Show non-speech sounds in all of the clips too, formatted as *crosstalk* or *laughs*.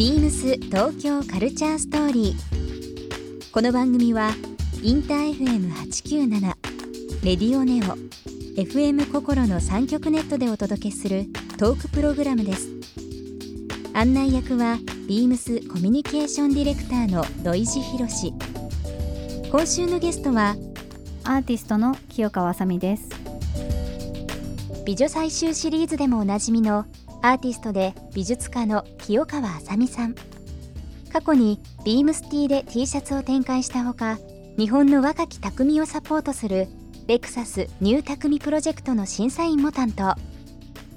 ビームス東京カルチャーストーリー。この番組はインター FM897 レディオネオ FM 心の三極ネットでお届けするトークプログラムです。案内役はビームスコミュニケーションディレクターの土井博志。今週のゲストはアーティストの清川あさみです美女採集シリーズでもおなじみのアーティストで美術家の清川あさみさん。過去にビームスティーで T シャツを展開したほか日本の若き匠をサポートするレクサスニュー匠プロジェクトの審査員も担当。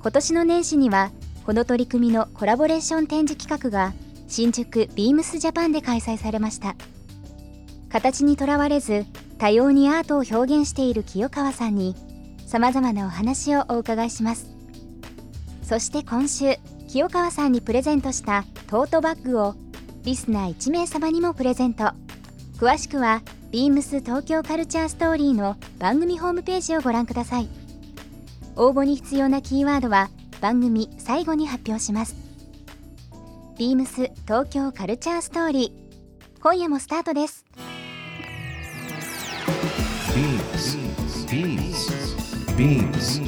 今年の年始にはこの取り組みのコラボレーション展示企画が新宿ビームスジャパンで開催されました。形にとらわれず多様にアートを表現している清川さんにさまざまなお話をお伺いします。そして今週清川さんにプレゼントしたトートバッグをリスナー1名様にもプレゼント詳しくはビームス東京カルチャーストーリーの番組ホームページをご覧ください応募に必要なキーワードは番組最後に発表しますビームス東京カルチャーストーリー今夜もスタートです Beams. Beams. Beams.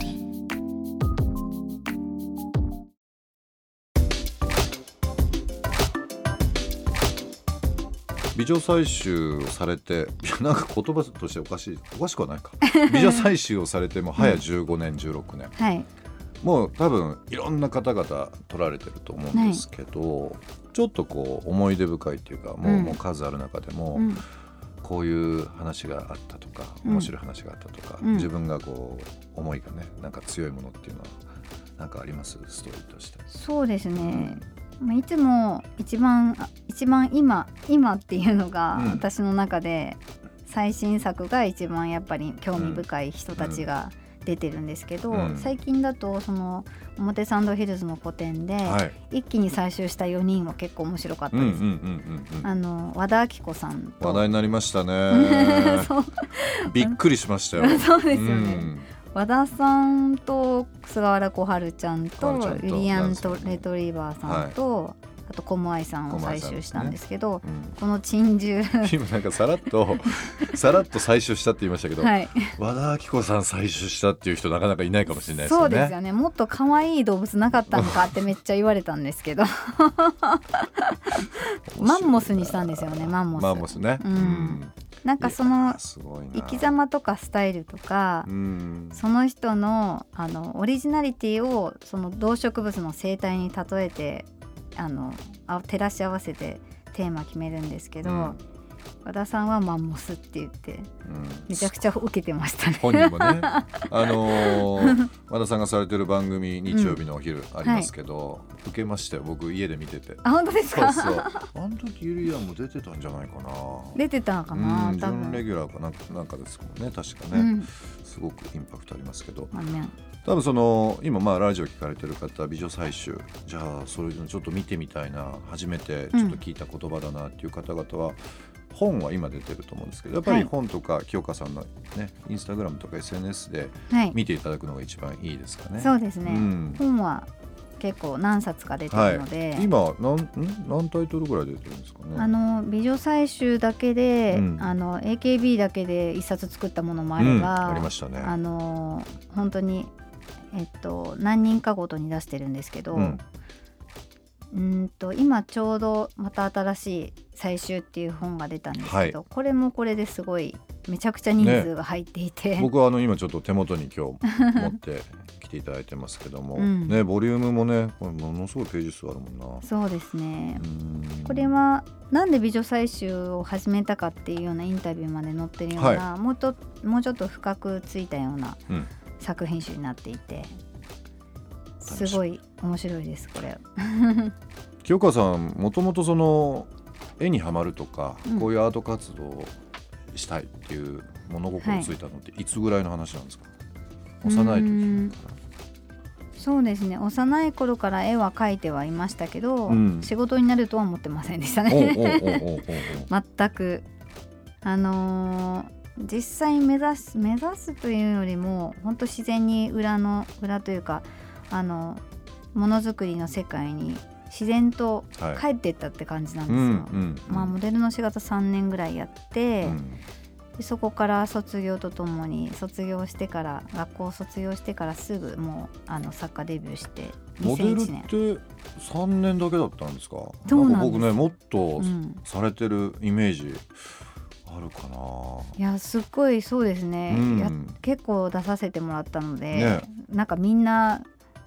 ー美女採集をされていやなんか言葉としておかしいおかしくはないか。*laughs* 美女採集をされても早15年、16年はい。もう多分いろんな方々撮られてると思うんですけど、ちょっとこう思い出深いっていうかもう,、うん。もう数ある中でも、うん。こういう話があったとかうん。面白い話があったとか、うん。自分がこう思いがねなんか強いものっていうのはなんかあります？ストーリーとして。そうですねまあいつも一番あ一番今今っていうのがうん。私の中で最新作が一番やっぱり興味深い人たちが出てるんですけど、うん。最近だとその表参道ヒルズの個展で、はい、一気に採集した4人は結構面白かったです。あの和田アキ子さんと。話題になりましたね。*laughs* そう。びっくりしましたよ。*laughs* そうですよね、うん和田さんと菅原小春ちゃんと小春ちゃんとレトリバーさんと、あとコモアイさんを採集したんですけどうん。この珍獣。*laughs* 今なんかさらっと *laughs* さらっと採集したって言いましたけど、はい。和田アキ子さん採集したっていう人なかなかいないかもしれないですよね。そうですよね。もっと可愛い動物なかったのかってめっちゃ言われたんですけど。*laughs* マンモスにしたんですよねマンモス。マンモスね。うんなんかその生き様とかスタイルとかうん。その人のあのオリジナリティをその動植物の生態に例えてあのあ照らし合わせてテーマ決めるんですけど、うん和田さんはマンモスって言ってうん。めちゃくちゃ受けてましたね。本人もね、*laughs* あのー和田さんがされてる番組日曜日のお昼ありますけど、受けましたよ。僕家で見てて。あ本当ですか？そうそう。あの時ユリアンも出てたんじゃないかな。出てたのかなう準レ分。ギュラーかなんかなんかですもんね。確かね、うん。すごくインパクトありますけど。まあね。多分その今まあラジオ聞かれてる方美女採集。じゃあそれのちょっと見てみたいな。初めてちょっと聞いた言葉だなっていう方々は、本は今出てると思うんですけどやっぱりはい。本とか清香さんのねインスタグラムとか SNS ではい。見ていただくのが一番いいですかね。そうですね、うん。本は結構何冊か出てはいるので、今何ん何タイトルぐらい出てるんですかね？あの美女採集だけで、うん。あの AKB だけで一冊作ったものもあれうん。ば、ありましたね。あの本当にえっと何人かごとに出してるんですけど、うんうんと今ちょうどまた新しい「最終」っていう本が出たんですけど、これもこれですごいめちゃくちゃ人数が入っていて、僕はあの今ちょっと手元に今日持ってきていただいてますけども、*laughs* うん。ねボリュームもねこれものすごいページ数あるもんな。そうですね、うん。これはなんで美女採集を始めたかっていうようなインタビューまで載ってるような、もうともうちょっと深くついたようなうん。作品集になっていて。楽しみすごい面白いですこれ。*laughs* 清川さんもともとその絵にはまるとか、うん。こういうアート活動をしたいっていう物心ついたのっていつぐらいの話なんですか、幼い時かそうですね。幼い頃から絵は描いてはいましたけど、うん。仕事になるとは思ってませんでしたね。全く。あのー実際目指す目指すというよりも本当自然に裏の裏というかあのものづくりの世界に自然とはい。帰っていったって感じなんですよ。うんうんまあ、モデルの仕事3年ぐらいやって、うん。でそこから卒業とともに卒業してから学校を卒業してからすぐもうあの作家デビューしてモデルっ2001年て3年だけだったんですか？そうなん僕ねもっとうん、されてるイメージあるかいやすっごいそうですね、うん。や結構出させてもらったので、ね。なんかみんな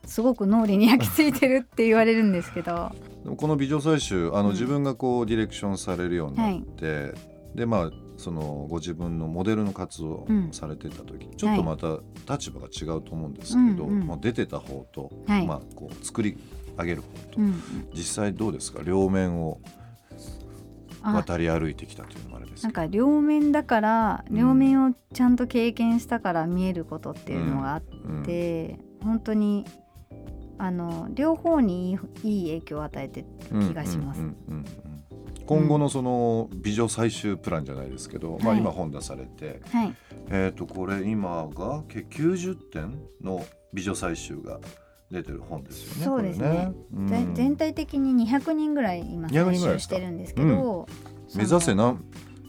すごく脳裏に焼き付いてるって言われるんですけど。*laughs* この美女採集あの、うん。自分がこうディレクションされるようになって、でまあそのご自分のモデルの活動をうん。されてた時、ちょっとまた立場が違うと思うんですけど、うんうん。まあ、出てた方と、はい。まあ、こう作り上げる方と、うん実際どうですか？両面をあ。渡り歩いてきたというのもあれですなんか両面だからうん。両面をちゃんと経験したから見えることっていうのがあっうん。て、本当にあの両方にいい影響を与えてる気がします。うんうんうんうん今後のその美女採集プランじゃないですけど、まあ、はい今本出されて、はい、えー、とこれ今がけ90点の美女採集が出てる本ですよね。そうですね。ね。うん。ぜ全体的に200人ぐらい今200人採ぐらいですか？集してるんですけど、その目指せ何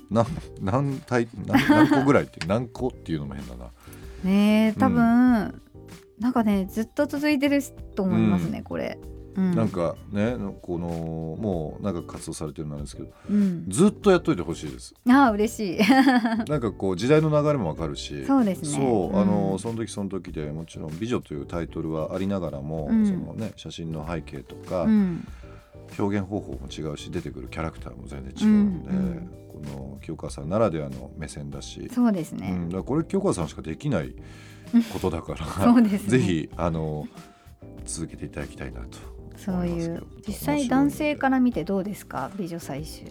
何何体何何個ぐらいって何個っていうのも変だな。ねえ多分、なんかねずっと続いてると思いますね、これ。うん、なんかねこのもう長く活動されてるんですけどうん、ずっとやっといてほしいです。ああ嬉しい。*laughs* なんかこう時代の流れもわかるし。そうですね。そう、あのうん。その時その時でもちろん「美女」というタイトルはありながらも、うん。そのね、写真の背景とか、うん表現方法も違うし出てくるキャラクターも全然違うので、うんうんこの清川さんならではの目線だし、そうですね、うん、だこれ清川さんしかできないことだから *laughs* ね。ぜひあの続けていただきたいなとそういう実際男性から見てどうですか？美女採集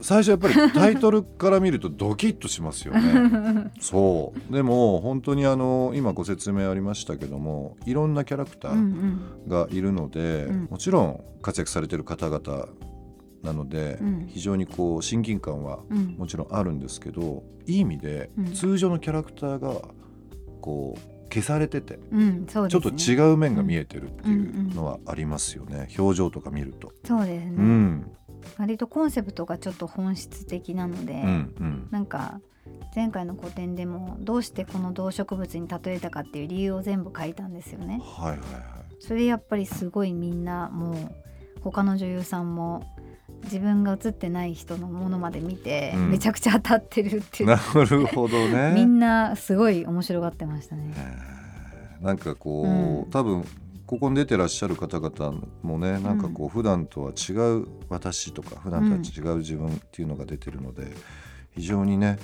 最初やっぱり *laughs* タイトルから見るとドキッとしますよね。*laughs* そう。でも本当にあの今ご説明ありましたけどもいろんなキャラクタうんーがいるので、うん。もちろん活躍されてる方々なので、うん。非常にこう親近感はうんうん。もちろんあるんですけどいい意味でうん。通常のキャラクターがこう消されてて、うんそうちょっと違う面が見えてるっていうのはありますよね、表情とか見ると。そうですね、うん。割とコンセプトがちょっと本質的なので、うんうん。なんか前回の個展でもどうしてこの動植物に例えたかっていう理由を全部書いたんですよね。はいはいはい。それやっぱりすごいみんなもう他の女優さんも自分が写ってない人のものまで見て、うん。めちゃくちゃ当たってるっていう。なるほどね。*laughs* みんなすごい面白がってましたね。えー。なんかこう、うん。多分ここに出てらっしゃる方々もねなんかこう普段とは違う私とか普段とは違う自分っていうのが出てるので、非常にね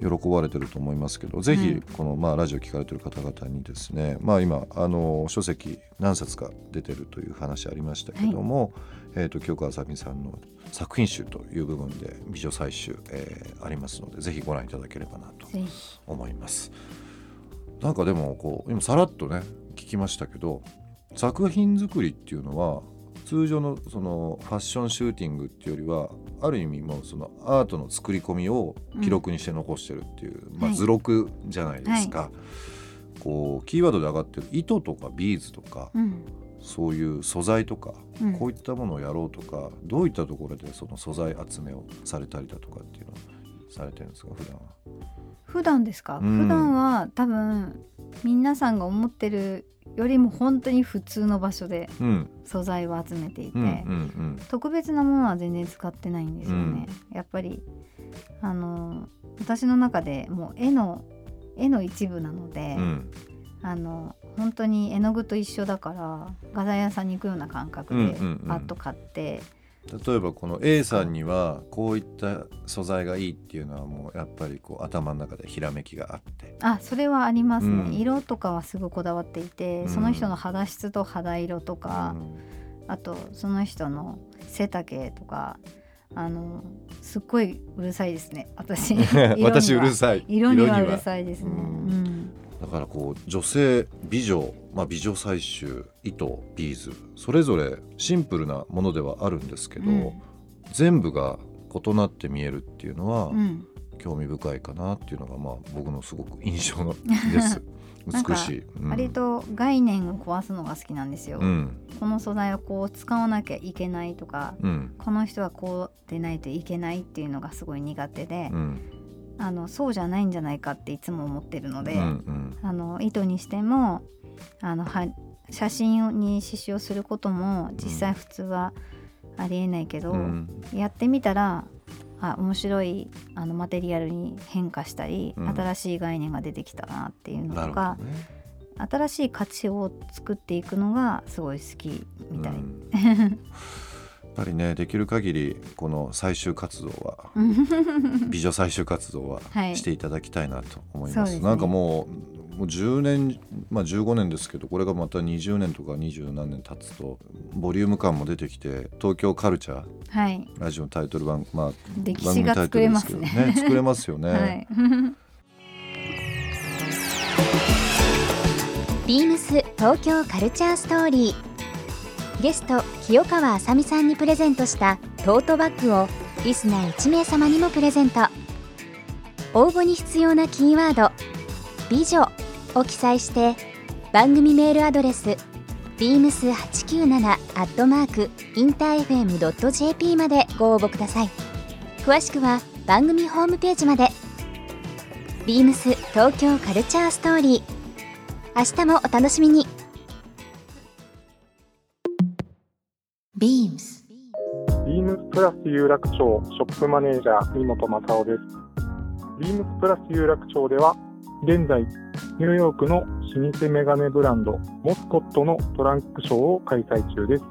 喜ばれてると思いますけどぜひこの、まあ、ラジオ聞かれてる方々にですね、まあ、今あの書籍何冊か出てるという話ありましたけども、えー、と清川あさみさんの作品集という部分で美女採集、えーありますのでぜひご覧いただければなと思います。なんかでもこう今さらっとね聞きましたけど作品作りっていうのは通常のそのファッションシューティングっていうよりはある意味もうそのアートの作り込みを記録にして残してるっていう、まあ、はい図録じゃないですか、こうキーワードで上がってる糸とかビーズとかうん。そういう素材とか、うん。こういったものをやろうとかどういったところでその素材集めをされたりだとかっていうのをされてるんですか普段は？普段ですか、うん。普段は多分皆さんが思ってるよりも本当に普通の場所でうん。素材を集めていて、うんうん特別なものは全然使ってないんですよね、やっぱりあの私の中でもう絵の絵の一部なので、うん。うんあの本当に絵の具と一緒だから画材屋さんに行くような感覚でうんうんうんパッと買って、例えばこの A さんにはこういった素材がいいっていうのはもうやっぱりこう頭の中でひらめきがあって。あそれはありますね、うん。色とかはすごいこだわっていて、うん。その人の肌質と肌色とか、あとその人の背丈とかあのすっごいうるさいですね。私。*laughs* 私うるさい。色にはうるさいですね、ううんんだからこう女性美女、まあ、美女採集糸ビーズそれぞれシンプルなものではあるんですけど、うん。全部が異なって見えるっていうのはうん。興味深いかなっていうのがまあ僕のすごく印象のです。*laughs* 美しい、うん。割と概念を壊すのが好きなんですよ、うん。この素材をこう使わなきゃいけないとかうん。この人はこうでないといけないっていうのがすごい苦手で、うんあのそうじゃないんじゃないかっていつも思ってるので、うんうん。あの糸にしてもあのは写真に刺繍をすることも実際普通はありえないけど、うん。やってみたらあ面白いあのマテリアルに変化したり、うん。新しい概念が出てきたなっていうのとかど、ね。新しい価値を作っていくのがすごい好きみたい。うんぱりねできる限りこの採集活動は *laughs* 美女採集活動ははいしていただきたいなと思います。そうですねなんかもうもう10年まあ15年ですけどこれがまた20年とか20何年経つとボリューム感も出てきて東京カルチャーはい、ラジオのタイトル番まあ歴番組タイト史が作れルでけどますすね。ね作れますよね。*laughs* はい、ビームス東京カルチャーストーリーゲスト清川あさみさんにプレゼントしたトートバッグをリスナー1名様にもプレゼント。応募に必要なキーワード「美女」を記載して番組メールアドレス beams897-infm.jp までご応募ください。詳しくは番組ホームページまで。ビームス東京カルチャーストーリー。明日もお楽しみに。ラス有楽町ショップマネージャー三本正夫です。ビームスプラス有楽町では現在ニューヨークの老舗メガネブランドモスコットのトランクショーを開催中です。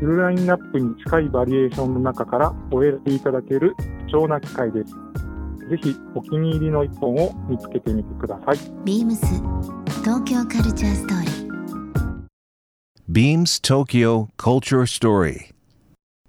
フルラインナップに近いバリエーションの中からお選びいただける貴重な機会です。ぜひお気に入りの一本を見つけてみてください。ビームス東京カルチャーストーリー Beams Tokyo Culture Story.